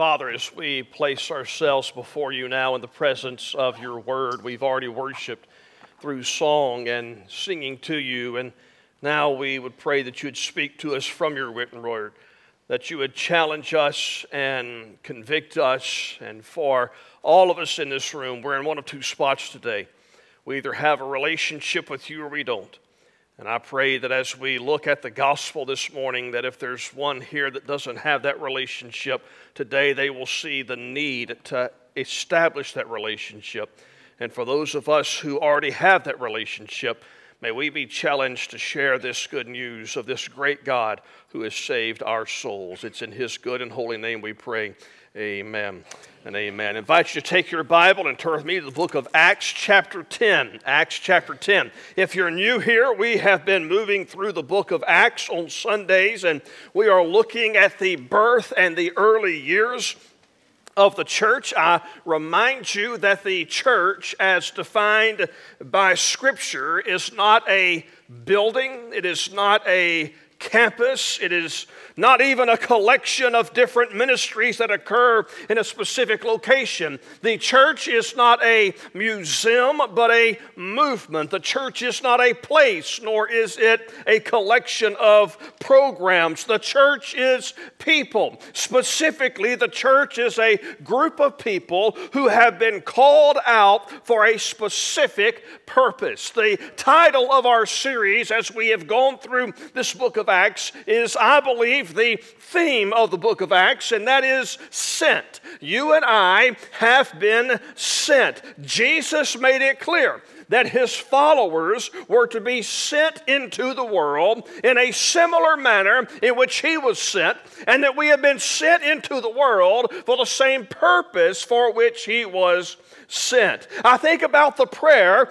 Father, as we place ourselves before you now in the presence of your word, we've already worshiped through song and singing to you, and now we would pray that you would speak to us from your written word, that you would challenge us and convict us, and for all of us in this room, we're in one of two spots today. We either have a relationship with you or we don't. And I pray that as we look at the gospel this morning, that if there's one here that doesn't have that relationship, today they will see the need to establish that relationship. And for those of us who already have that relationship, may we be challenged to share this good news of this great God who has saved our souls. It's in His good and holy name we pray. Amen and amen. I invite you to take your Bible and turn with me to the book of Acts, chapter 10. Acts, chapter 10. If you're new here, we have been moving through the book of Acts on Sundays, and we are looking at the birth and the early years of the church. I remind you that the church, as defined by Scripture, is not a building, it is not a campus, it is not even a collection of different ministries that occur in a specific location. The church is not a museum, but a movement. The church is not a place, nor is it a collection of programs. The church is people. Specifically, the church is a group of people who have been called out for a specific purpose. The title of our series, as we have gone through this book of Acts, is, I believe, the theme of the book of Acts, and that is sent. You and I have been sent. Jesus made it clear that his followers were to be sent into the world in a similar manner in which he was sent, and that we have been sent into the world for the same purpose for which he was sent. I think about the prayer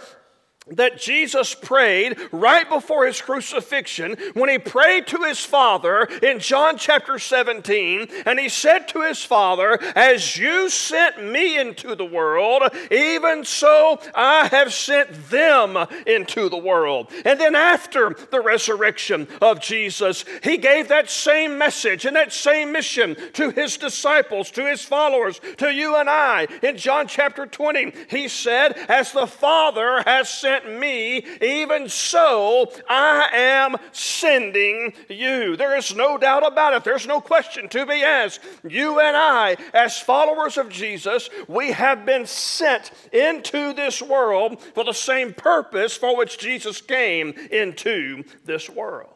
that Jesus prayed right before his crucifixion when he prayed to his Father in John chapter 17, and he said to his Father, As you sent me into the world, even so I have sent them into the world. And then after the resurrection of Jesus, he gave that same message and that same mission to his disciples, to his followers, to you and I. In John chapter 20, he said, As the Father has sent sent me, even so I am sending you. There is no doubt about it. There's no question to be asked. You and I, as followers of Jesus, we have been sent into this world for the same purpose for which Jesus came into this world.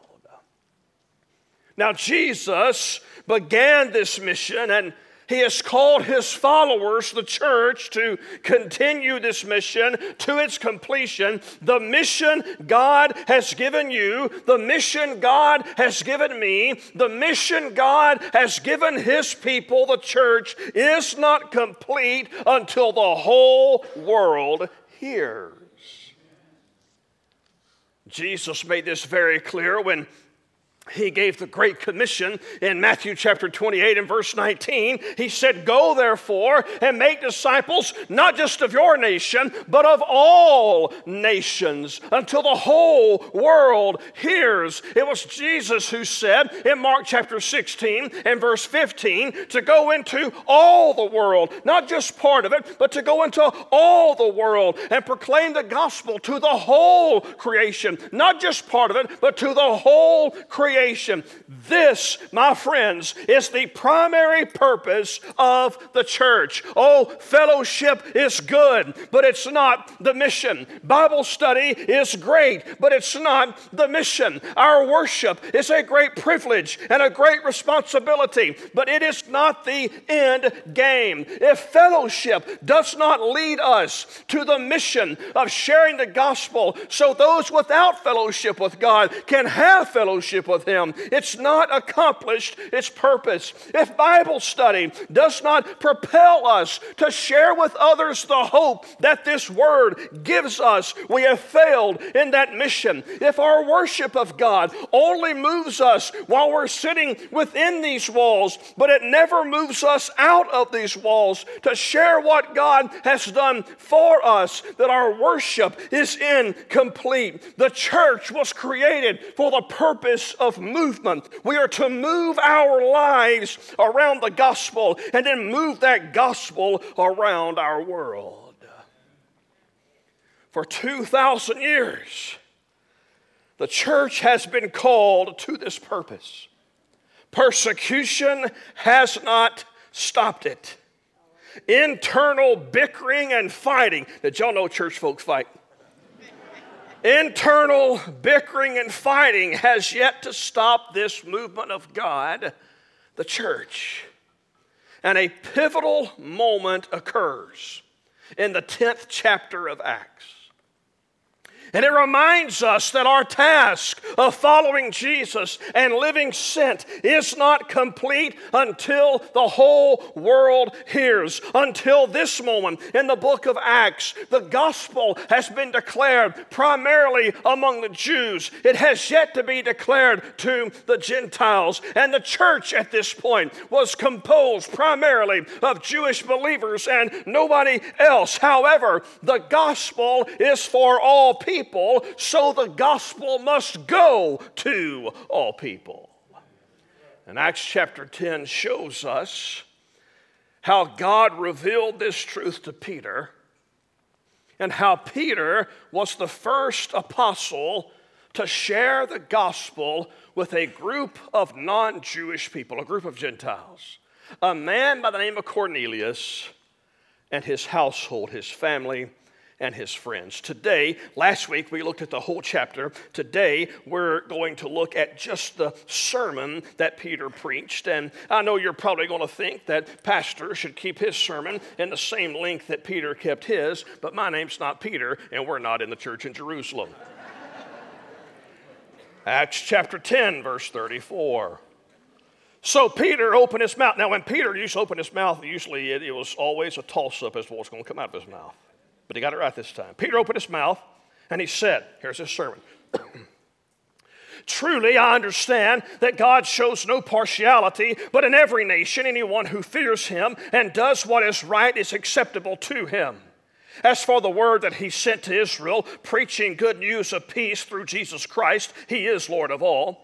Now, Jesus began this mission and he has called his followers, the church, to continue this mission to its completion. The mission God has given you, the mission God has given me, the mission God has given his people, the church, is not complete until the whole world hears. Jesus made this very clear when he gave the Great Commission in Matthew chapter 28 and verse 19. He said, Go therefore and make disciples not just of your nation, but of all nations until the whole world hears. It was Jesus who said in Mark chapter 16 and verse 15 to go into all the world, not just part of it, but to go into all the world and proclaim the gospel to the whole creation, not just part of it, but to the whole creation creation. This, my friends, is the primary purpose of the church. Oh, fellowship is good, but it's not the mission. Bible study is great, but it's not the mission. Our worship is a great privilege and a great responsibility, but it is not the end game. If fellowship does not lead us to the mission of sharing the gospel so those without fellowship with God can have fellowship with Him. It's not accomplished its purpose. If Bible study does not propel us to share with others the hope that this Word gives us, we have failed in that mission. If our worship of God only moves us while we're sitting within these walls, but it never moves us out of these walls to share what God has done for us, that our worship is incomplete. The church was created for the purpose of of movement. We are to move our lives around the gospel and then move that gospel around our world. For 2,000 years, the church has been called to this purpose. Persecution has not stopped it. Internal bickering and fighting. Did y'all know church folks fight? Internal bickering and fighting has yet to stop this movement of God, the church. And a pivotal moment occurs in the 10th chapter of Acts. And it reminds us that our task of following Jesus and living sent is not complete until the whole world hears. Until this moment in the book of Acts, the gospel has been declared primarily among the Jews. It has yet to be declared to the Gentiles. And the church at this point was composed primarily of Jewish believers and nobody else. However, the gospel is for all people people, so the gospel must go to all people. And Acts chapter 10 shows us how God revealed this truth to Peter and how Peter was the first apostle to share the gospel with a group of non Jewish people, a group of Gentiles. A man by the name of Cornelius and his household, his family, and his friends. Today, last week we looked at the whole chapter. Today we're going to look at just the sermon that Peter preached. And I know you're probably going to think that pastor should keep his sermon in the same length that Peter kept his, but my name's not Peter and we're not in the church in Jerusalem. Acts chapter 10 verse 34. So Peter opened his mouth. Now, when Peter used to open his mouth, usually it, it was always a toss up as to what's going to come out of his mouth. But he got it right this time. Peter opened his mouth and he said, Here's his sermon. Truly, I understand that God shows no partiality, but in every nation, anyone who fears him and does what is right is acceptable to him. As for the word that he sent to Israel, preaching good news of peace through Jesus Christ, he is Lord of all.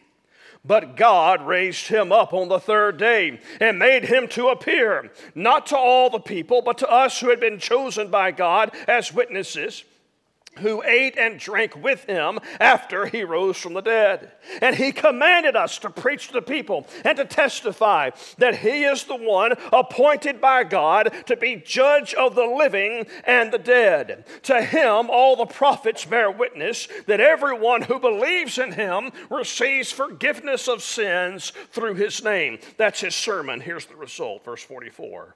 But God raised him up on the third day and made him to appear, not to all the people, but to us who had been chosen by God as witnesses who ate and drank with him after he rose from the dead. And he commanded us to preach to the people and to testify that he is the one appointed by God to be judge of the living and the dead. To him, all the prophets bear witness that everyone who believes in him receives forgiveness of sins through his name. That's his sermon. Here's the result, verse 44.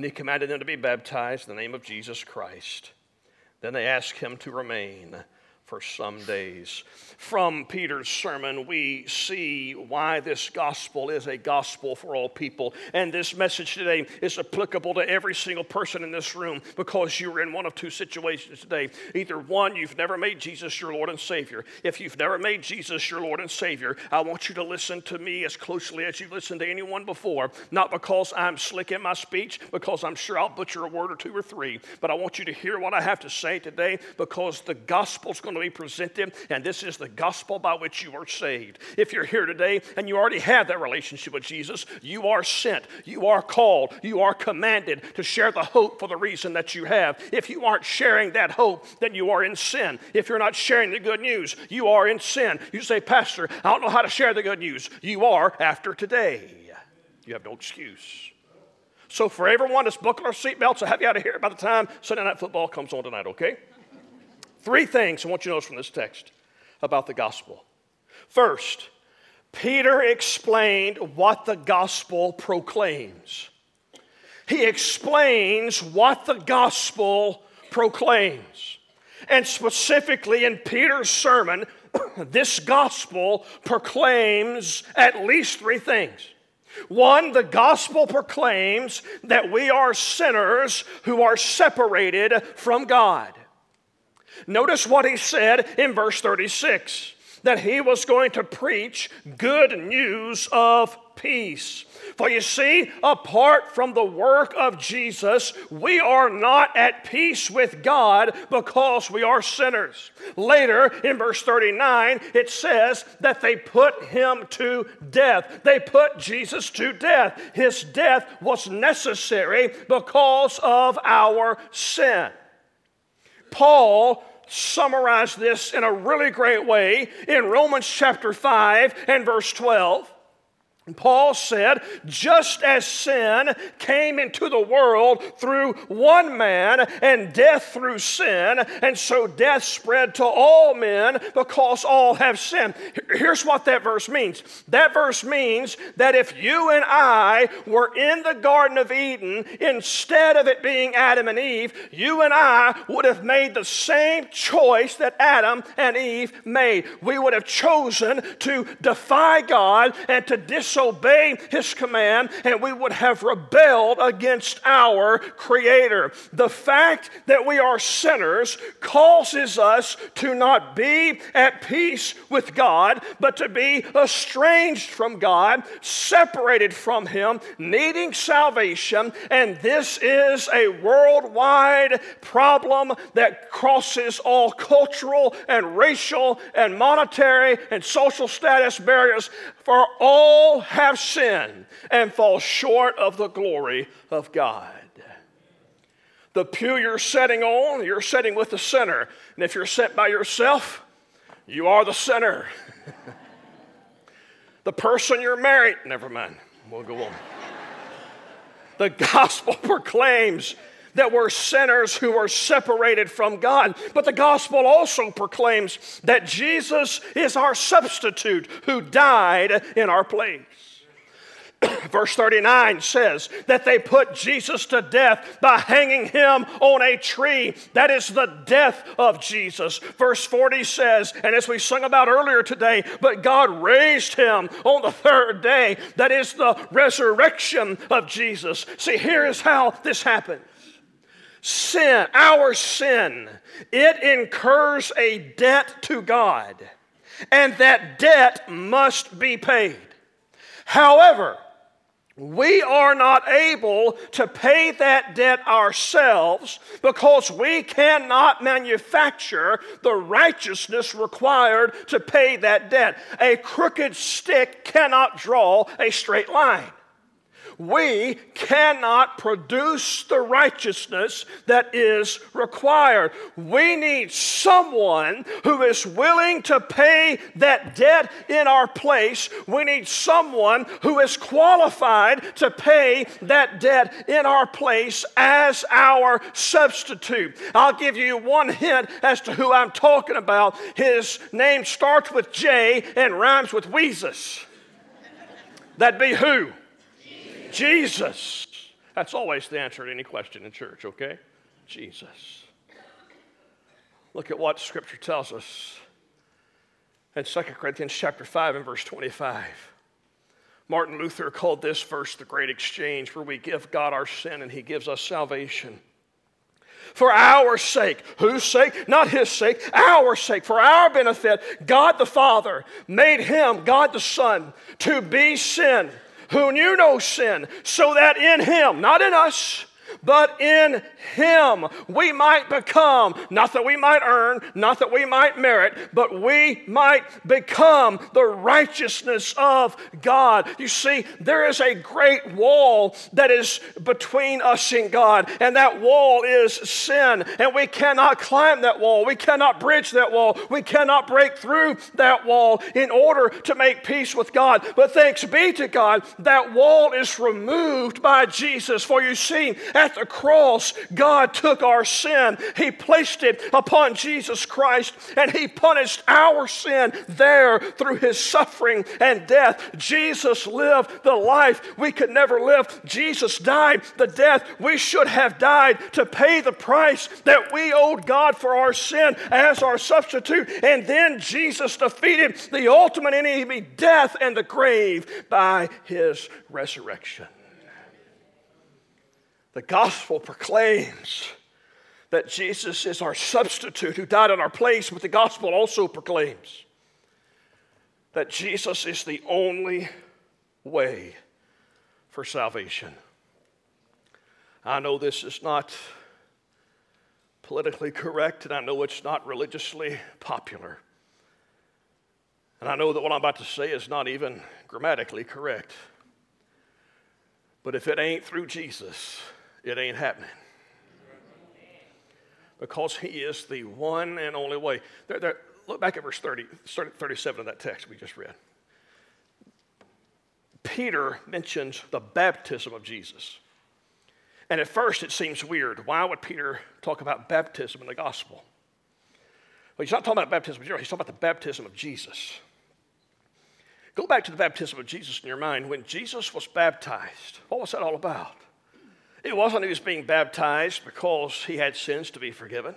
And he commanded them to be baptized in the name of Jesus Christ. Then they asked him to remain for some days. From Peter's sermon, we see why this gospel is a gospel for all people. And this message today is applicable to every single person in this room because you're in one of two situations today. Either one, you've never made Jesus your Lord and Savior. If you've never made Jesus your Lord and Savior, I want you to listen to me as closely as you've listened to anyone before, not because I'm slick in my speech, because I'm sure I'll butcher a word or two or three, but I want you to hear what I have to say today because the gospel's going to be presented, and this is the gospel by which you are saved. If you're here today and you already have that relationship with Jesus, you are sent, you are called, you are commanded to share the hope for the reason that you have. If you aren't sharing that hope, then you are in sin. If you're not sharing the good news, you are in sin. You say, Pastor, I don't know how to share the good news. You are after today. You have no excuse. So, for everyone that's buckling our seatbelts, I'll have you out of here by the time Sunday Night Football comes on tonight, okay? Three things I want you to notice from this text about the gospel. First, Peter explained what the gospel proclaims. He explains what the gospel proclaims. And specifically in Peter's sermon, this gospel proclaims at least three things. One, the gospel proclaims that we are sinners who are separated from God. Notice what he said in verse 36 that he was going to preach good news of peace. For you see, apart from the work of Jesus, we are not at peace with God because we are sinners. Later in verse 39, it says that they put him to death. They put Jesus to death. His death was necessary because of our sin. Paul summarized this in a really great way in Romans chapter 5 and verse 12. Paul said, just as sin came into the world through one man and death through sin, and so death spread to all men because all have sinned. Here's what that verse means that verse means that if you and I were in the Garden of Eden, instead of it being Adam and Eve, you and I would have made the same choice that Adam and Eve made. We would have chosen to defy God and to disobey disobey his command and we would have rebelled against our Creator. The fact that we are sinners causes us to not be at peace with God, but to be estranged from God, separated from Him, needing salvation. And this is a worldwide problem that crosses all cultural and racial and monetary and social status barriers. For all have sinned and fall short of the glory of God. The pew you're sitting on, you're sitting with the sinner. And if you're sent by yourself, you are the sinner. the person you're married, never mind, we'll go on. the gospel proclaims that we're sinners who are separated from God. But the gospel also proclaims that Jesus is our substitute who died in our place. Verse 39 says that they put Jesus to death by hanging him on a tree. That is the death of Jesus. Verse 40 says, and as we sung about earlier today, but God raised him on the third day. That is the resurrection of Jesus. See, here is how this happens sin, our sin, it incurs a debt to God, and that debt must be paid. However, we are not able to pay that debt ourselves because we cannot manufacture the righteousness required to pay that debt. A crooked stick cannot draw a straight line we cannot produce the righteousness that is required. We need someone who is willing to pay that debt in our place. We need someone who is qualified to pay that debt in our place as our substitute. I'll give you one hint as to who I'm talking about. His name starts with J and rhymes with Weezus. That'd be who? Jesus. That's always the answer to any question in church, okay? Jesus. Look at what Scripture tells us in 2 Corinthians chapter 5 and verse 25. Martin Luther called this verse the great exchange, where we give God our sin and he gives us salvation. For our sake, whose sake? Not his sake, our sake, for our benefit, God the Father made him, God the Son, to be sin who knew no sin, so that in him, not in us, but in Him we might become, not that we might earn, not that we might merit, but we might become the righteousness of God. You see, there is a great wall that is between us and God, and that wall is sin, and we cannot climb that wall. We cannot bridge that wall. We cannot break through that wall in order to make peace with God. But thanks be to God, that wall is removed by Jesus. For you see, at the cross, God took our sin, He placed it upon Jesus Christ, and He punished our sin there through His suffering and death. Jesus lived the life we could never live. Jesus died the death we should have died to pay the price that we owed God for our sin as our substitute. And then Jesus defeated the ultimate enemy, death and the grave, by His resurrection. The gospel proclaims that Jesus is our substitute who died in our place, but the gospel also proclaims that Jesus is the only way for salvation. I know this is not politically correct, and I know it's not religiously popular. And I know that what I'm about to say is not even grammatically correct. But if it ain't through Jesus, it ain't happening. Because he is the one and only way. There, there, look back at verse 30, 37 of that text we just read. Peter mentions the baptism of Jesus. And at first it seems weird. Why would Peter talk about baptism in the gospel? Well, he's not talking about baptism of Jesus, he's talking about the baptism of Jesus. Go back to the baptism of Jesus in your mind. When Jesus was baptized, what was that all about? It wasn't he was being baptized because he had sins to be forgiven,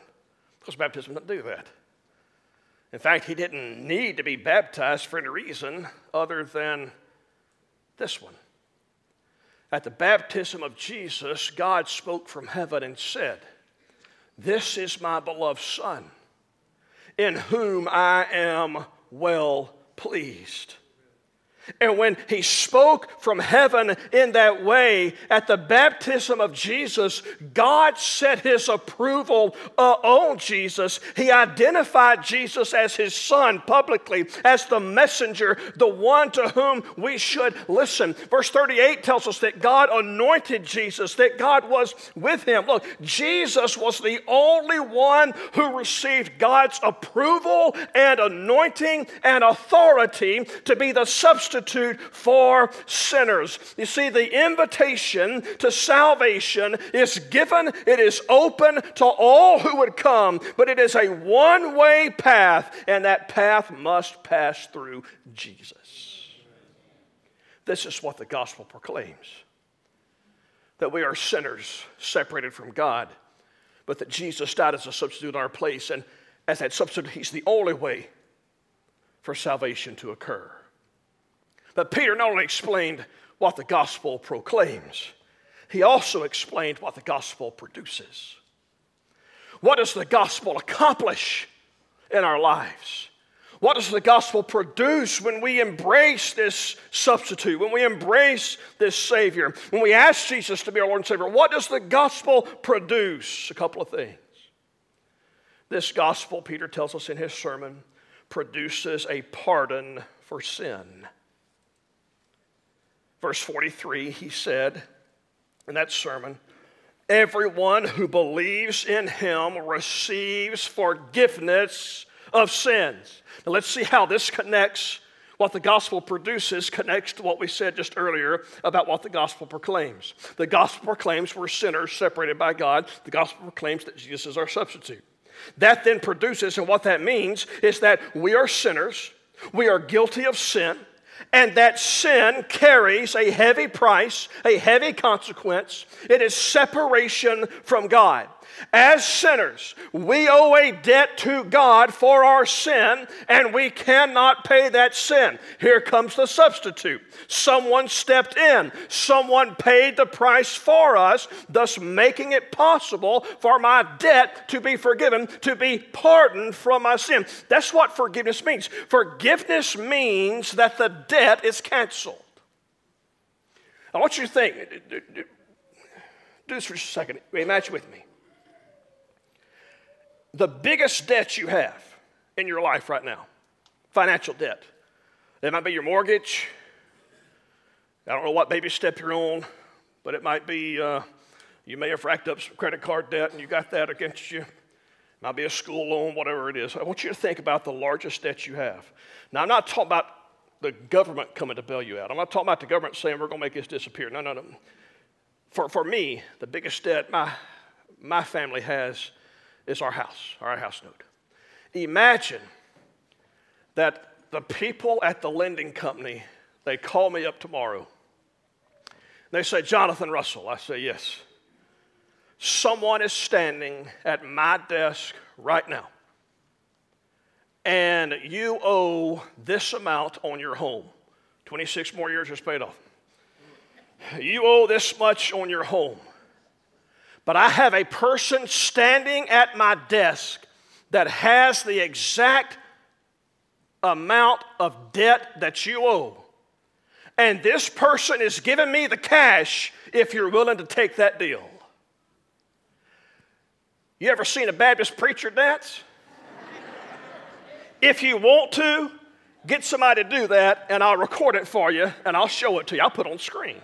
because baptism doesn't do that. In fact, he didn't need to be baptized for any reason other than this one. At the baptism of Jesus, God spoke from heaven and said, This is my beloved Son, in whom I am well pleased. And when he spoke from heaven in that way at the baptism of Jesus, God set his approval uh, on Jesus. He identified Jesus as his son publicly, as the messenger, the one to whom we should listen. Verse 38 tells us that God anointed Jesus, that God was with him. Look, Jesus was the only one who received God's approval and anointing and authority to be the substitute substitute for sinners. You see, the invitation to salvation is given, it is open to all who would come, but it is a one way path, and that path must pass through Jesus. This is what the gospel proclaims that we are sinners separated from God, but that Jesus died as a substitute in our place, and as that substitute, He's the only way for salvation to occur. But Peter not only explained what the gospel proclaims, he also explained what the gospel produces. What does the gospel accomplish in our lives? What does the gospel produce when we embrace this substitute, when we embrace this Savior, when we ask Jesus to be our Lord and Savior? What does the gospel produce? A couple of things. This gospel, Peter tells us in his sermon, produces a pardon for sin. Verse 43, he said in that sermon, Everyone who believes in him receives forgiveness of sins. Now let's see how this connects. What the gospel produces connects to what we said just earlier about what the gospel proclaims. The gospel proclaims we're sinners separated by God. The gospel proclaims that Jesus is our substitute. That then produces, and what that means is that we are sinners, we are guilty of sin, and that sin carries a heavy price, a heavy consequence. It is separation from God. As sinners, we owe a debt to God for our sin, and we cannot pay that sin. Here comes the substitute. Someone stepped in, someone paid the price for us, thus making it possible for my debt to be forgiven, to be pardoned from my sin. That's what forgiveness means. Forgiveness means that the debt is canceled. I want you to think Do this for a second. Imagine with me. The biggest debt you have in your life right now, financial debt. It might be your mortgage. I don't know what baby step you're on, but it might be uh, you may have racked up some credit card debt and you got that against you. It might be a school loan, whatever it is. I want you to think about the largest debt you have. Now, I'm not talking about the government coming to bail you out. I'm not talking about the government saying we're going to make this disappear. No, no, no. For, for me, the biggest debt my, my family has is our house, our house note. Imagine that the people at the lending company, they call me up tomorrow. They say, Jonathan Russell. I say, yes. Someone is standing at my desk right now, and you owe this amount on your home. 26 more years is paid off. You owe this much on your home. But I have a person standing at my desk that has the exact amount of debt that you owe. And this person is giving me the cash if you're willing to take that deal. You ever seen a Baptist preacher dance? if you want to, get somebody to do that, and I'll record it for you and I'll show it to you. I'll put it on screen.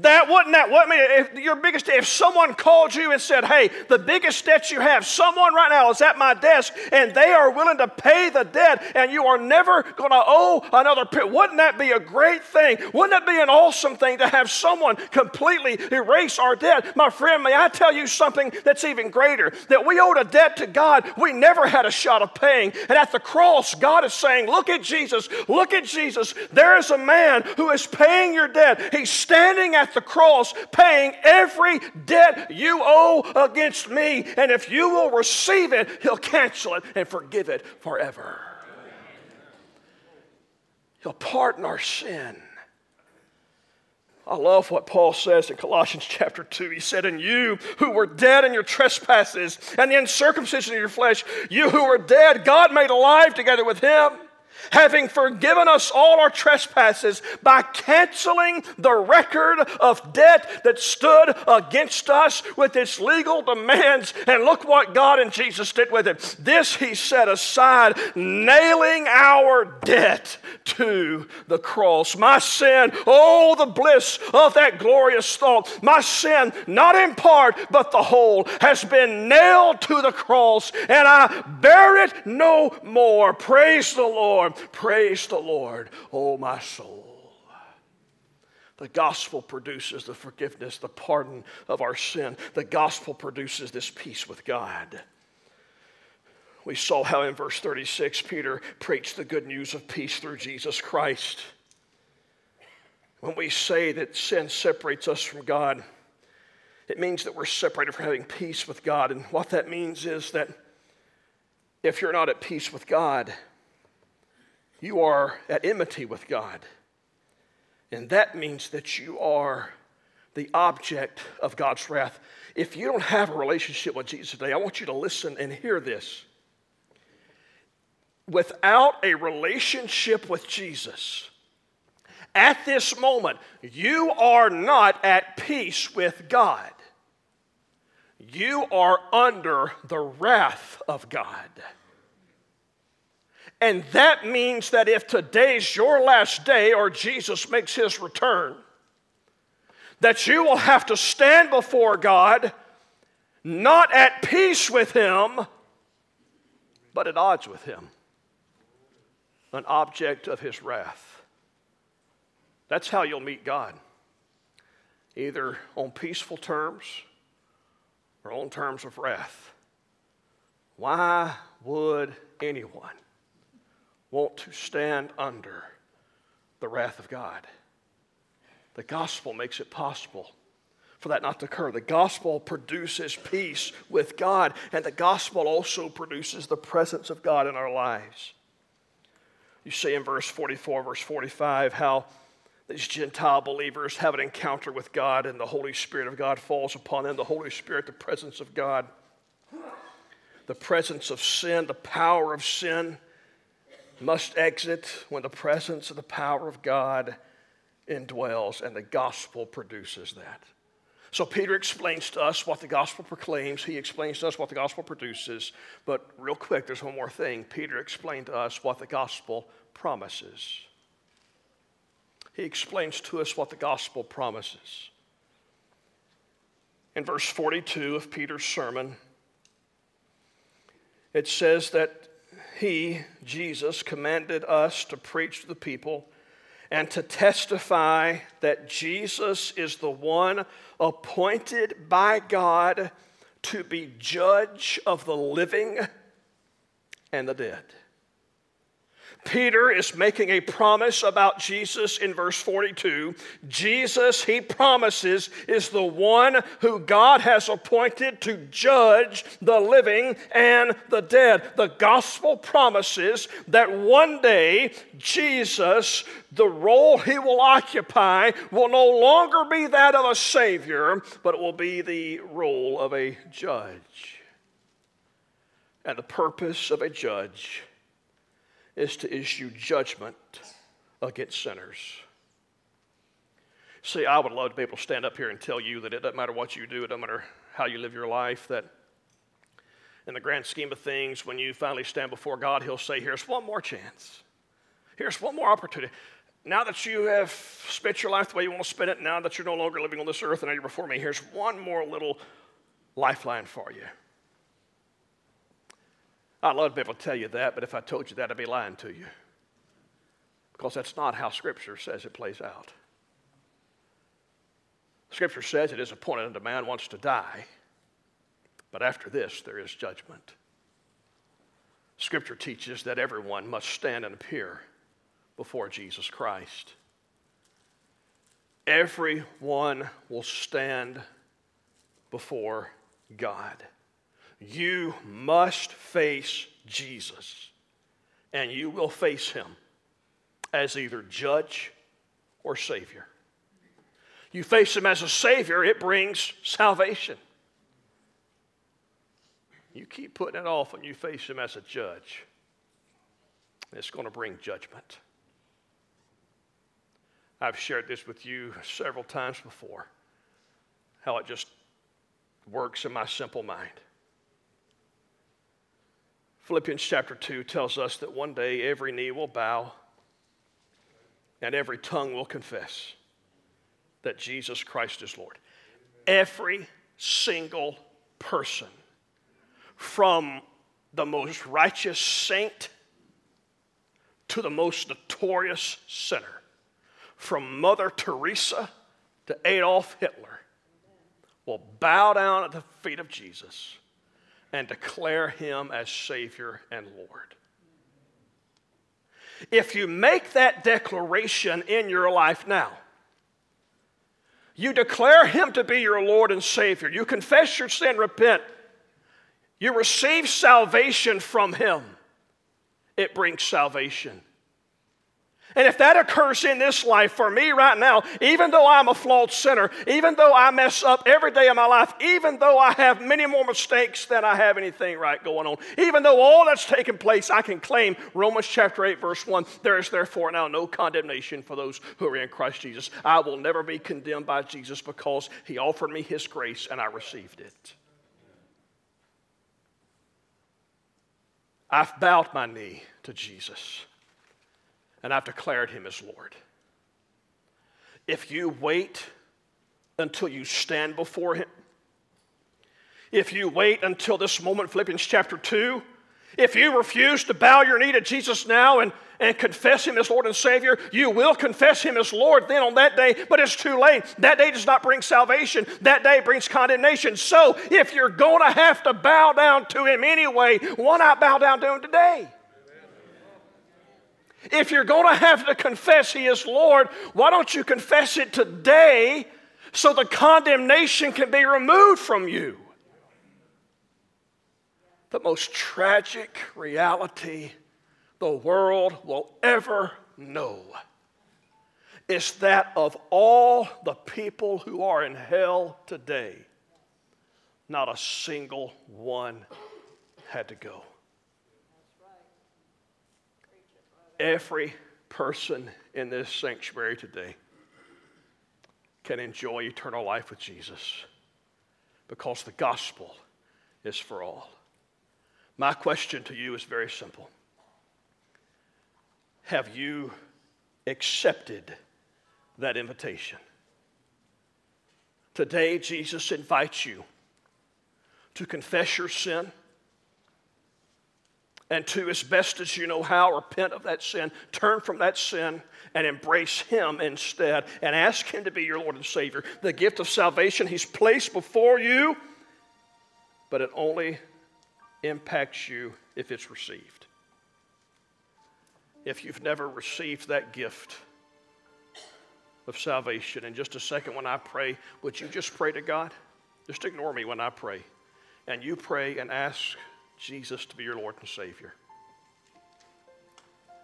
That wouldn't that what I mean if your biggest if someone called you and said, Hey, the biggest debt you have, someone right now is at my desk and they are willing to pay the debt and you are never gonna owe another. Wouldn't that be a great thing? Wouldn't that be an awesome thing to have someone completely erase our debt? My friend, may I tell you something that's even greater? That we owed a debt to God we never had a shot of paying. And at the cross, God is saying, Look at Jesus, look at Jesus. There is a man who is paying your debt. He's standing at at the cross, paying every debt you owe against me. And if you will receive it, He'll cancel it and forgive it forever. He'll pardon our sin. I love what Paul says in Colossians chapter 2. He said, And you who were dead in your trespasses and the uncircumcision of your flesh, you who were dead, God made alive together with him having forgiven us all our trespasses by canceling the record of debt that stood against us with its legal demands. And look what God and Jesus did with it. This he set aside, nailing our debt to the cross. My sin, oh, the bliss of that glorious thought. My sin, not in part, but the whole, has been nailed to the cross, and I bear it no more. Praise the Lord. Praise the Lord, oh my soul. The gospel produces the forgiveness, the pardon of our sin. The gospel produces this peace with God. We saw how in verse 36 Peter preached the good news of peace through Jesus Christ. When we say that sin separates us from God, it means that we're separated from having peace with God. And what that means is that if you're not at peace with God, you are at enmity with God. And that means that you are the object of God's wrath. If you don't have a relationship with Jesus today, I want you to listen and hear this. Without a relationship with Jesus, at this moment, you are not at peace with God. You are under the wrath of God. And that means that if today's your last day or Jesus makes his return, that you will have to stand before God not at peace with him, but at odds with him, an object of his wrath. That's how you'll meet God, either on peaceful terms or on terms of wrath. Why would anyone? Want to stand under the wrath of God. The gospel makes it possible for that not to occur. The gospel produces peace with God, and the gospel also produces the presence of God in our lives. You see in verse 44, verse 45, how these Gentile believers have an encounter with God, and the Holy Spirit of God falls upon them. The Holy Spirit, the presence of God, the presence of sin, the power of sin must exit when the presence of the power of God indwells, and the gospel produces that. So Peter explains to us what the gospel proclaims. He explains to us what the gospel produces. But real quick, there's one more thing. Peter explained to us what the gospel promises. He explains to us what the gospel promises. In verse 42 of Peter's sermon, it says that he, Jesus, commanded us to preach to the people and to testify that Jesus is the one appointed by God to be judge of the living and the dead. Peter is making a promise about Jesus in verse 42. Jesus, he promises, is the one who God has appointed to judge the living and the dead. The gospel promises that one day Jesus, the role he will occupy, will no longer be that of a Savior, but it will be the role of a judge. And the purpose of a judge is to issue judgment against sinners. See, I would love to be able to stand up here and tell you that it doesn't matter what you do, it doesn't matter how you live your life, that in the grand scheme of things, when you finally stand before God, He'll say, Here's one more chance. Here's one more opportunity. Now that you have spent your life the way you want to spend it, now that you're no longer living on this earth and now you're before me, here's one more little lifeline for you. To be able to tell you that, but if I told you that, I'd be lying to you. Because that's not how Scripture says it plays out. Scripture says it is appointed unto man wants to die, but after this there is judgment. Scripture teaches that everyone must stand and appear before Jesus Christ. Everyone will stand before God. You must face Jesus, and you will face him as either judge or Savior. You face him as a Savior, it brings salvation. You keep putting it off and you face him as a judge, it's going to bring judgment. I've shared this with you several times before, how it just works in my simple mind. Philippians chapter 2 tells us that one day every knee will bow and every tongue will confess that Jesus Christ is Lord. Every single person, from the most righteous saint to the most notorious sinner, from Mother Teresa to Adolf Hitler, will bow down at the feet of Jesus and declare him as Savior and Lord. If you make that declaration in your life now, you declare him to be your Lord and Savior, you confess your sin, repent, you receive salvation from him, it brings salvation. And if that occurs in this life for me right now, even though I'm a flawed sinner, even though I mess up every day of my life, even though I have many more mistakes than I have anything right going on, even though all that's taken place, I can claim Romans chapter 8, verse 1 there is therefore now no condemnation for those who are in Christ Jesus. I will never be condemned by Jesus because he offered me his grace and I received it. I've bowed my knee to Jesus and I've declared him as Lord. If you wait until you stand before him, if you wait until this moment, Philippians chapter 2, if you refuse to bow your knee to Jesus now and, and confess Him as Lord and Savior, you will confess Him as Lord then on that day, but it's too late. That day does not bring salvation, that day brings condemnation. So if you're going to have to bow down to Him anyway, why not bow down to Him today? If you're going to have to confess He is Lord, why don't you confess it today so the condemnation can be removed from you? The most tragic reality the world will ever know is that of all the people who are in hell today, not a single one had to go. Every person in this sanctuary today can enjoy eternal life with Jesus because the gospel is for all. My question to you is very simple Have you accepted that invitation? Today, Jesus invites you to confess your sin and to, as best as you know how, repent of that sin, turn from that sin, and embrace Him instead, and ask Him to be your Lord and Savior. The gift of salvation He's placed before you, but it only impacts you if it's received. If you've never received that gift of salvation, in just a second when I pray, would you just pray to God? Just ignore me when I pray. And you pray and ask Jesus to be your Lord and Savior.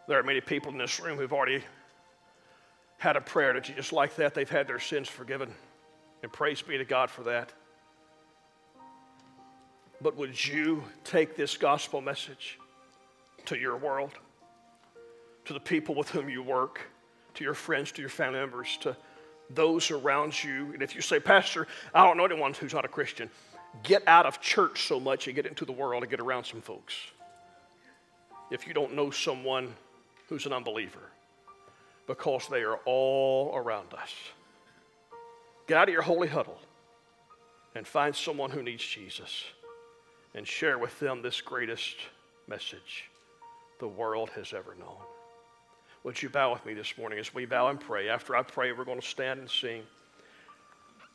There are many people in this room who've already had a prayer that just like that, they've had their sins forgiven. And praise be to God for that. But would you take this gospel message to your world, to the people with whom you work, to your friends, to your family members, to those around you? And if you say, Pastor, I don't know anyone who's not a Christian, get out of church so much and get into the world and get around some folks. If you don't know someone who's an unbeliever, because they are all around us. Get out of your holy huddle and find someone who needs Jesus and share with them this greatest message the world has ever known. Would you bow with me this morning as we bow and pray? After I pray, we're going to stand and sing.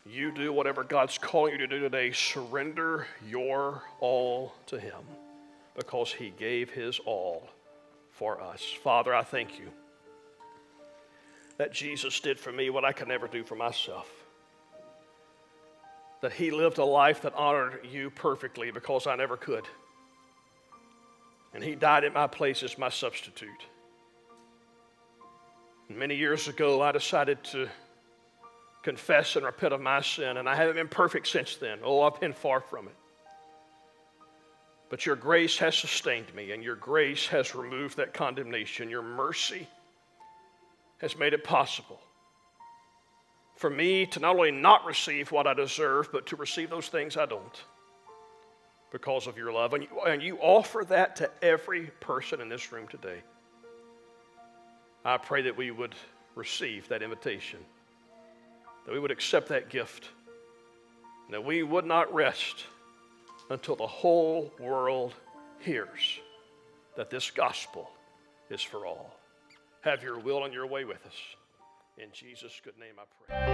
You do whatever God's calling you to do today. Surrender your all to Him because He gave His all for us. Father, I thank you that Jesus did for me what I could never do for myself. That He lived a life that honored you perfectly because I never could. And He died in my place as my substitute. Many years ago, I decided to confess and repent of my sin, and I haven't been perfect since then. Oh, I've been far from it. But your grace has sustained me, and your grace has removed that condemnation. Your mercy has made it possible for me to not only not receive what I deserve, but to receive those things I don't because of your love. And you, and you offer that to every person in this room today. I pray that we would receive that invitation that we would accept that gift, that we would not rest until the whole world hears that this gospel is for all. Have your will and your way with us. In Jesus' good name I pray.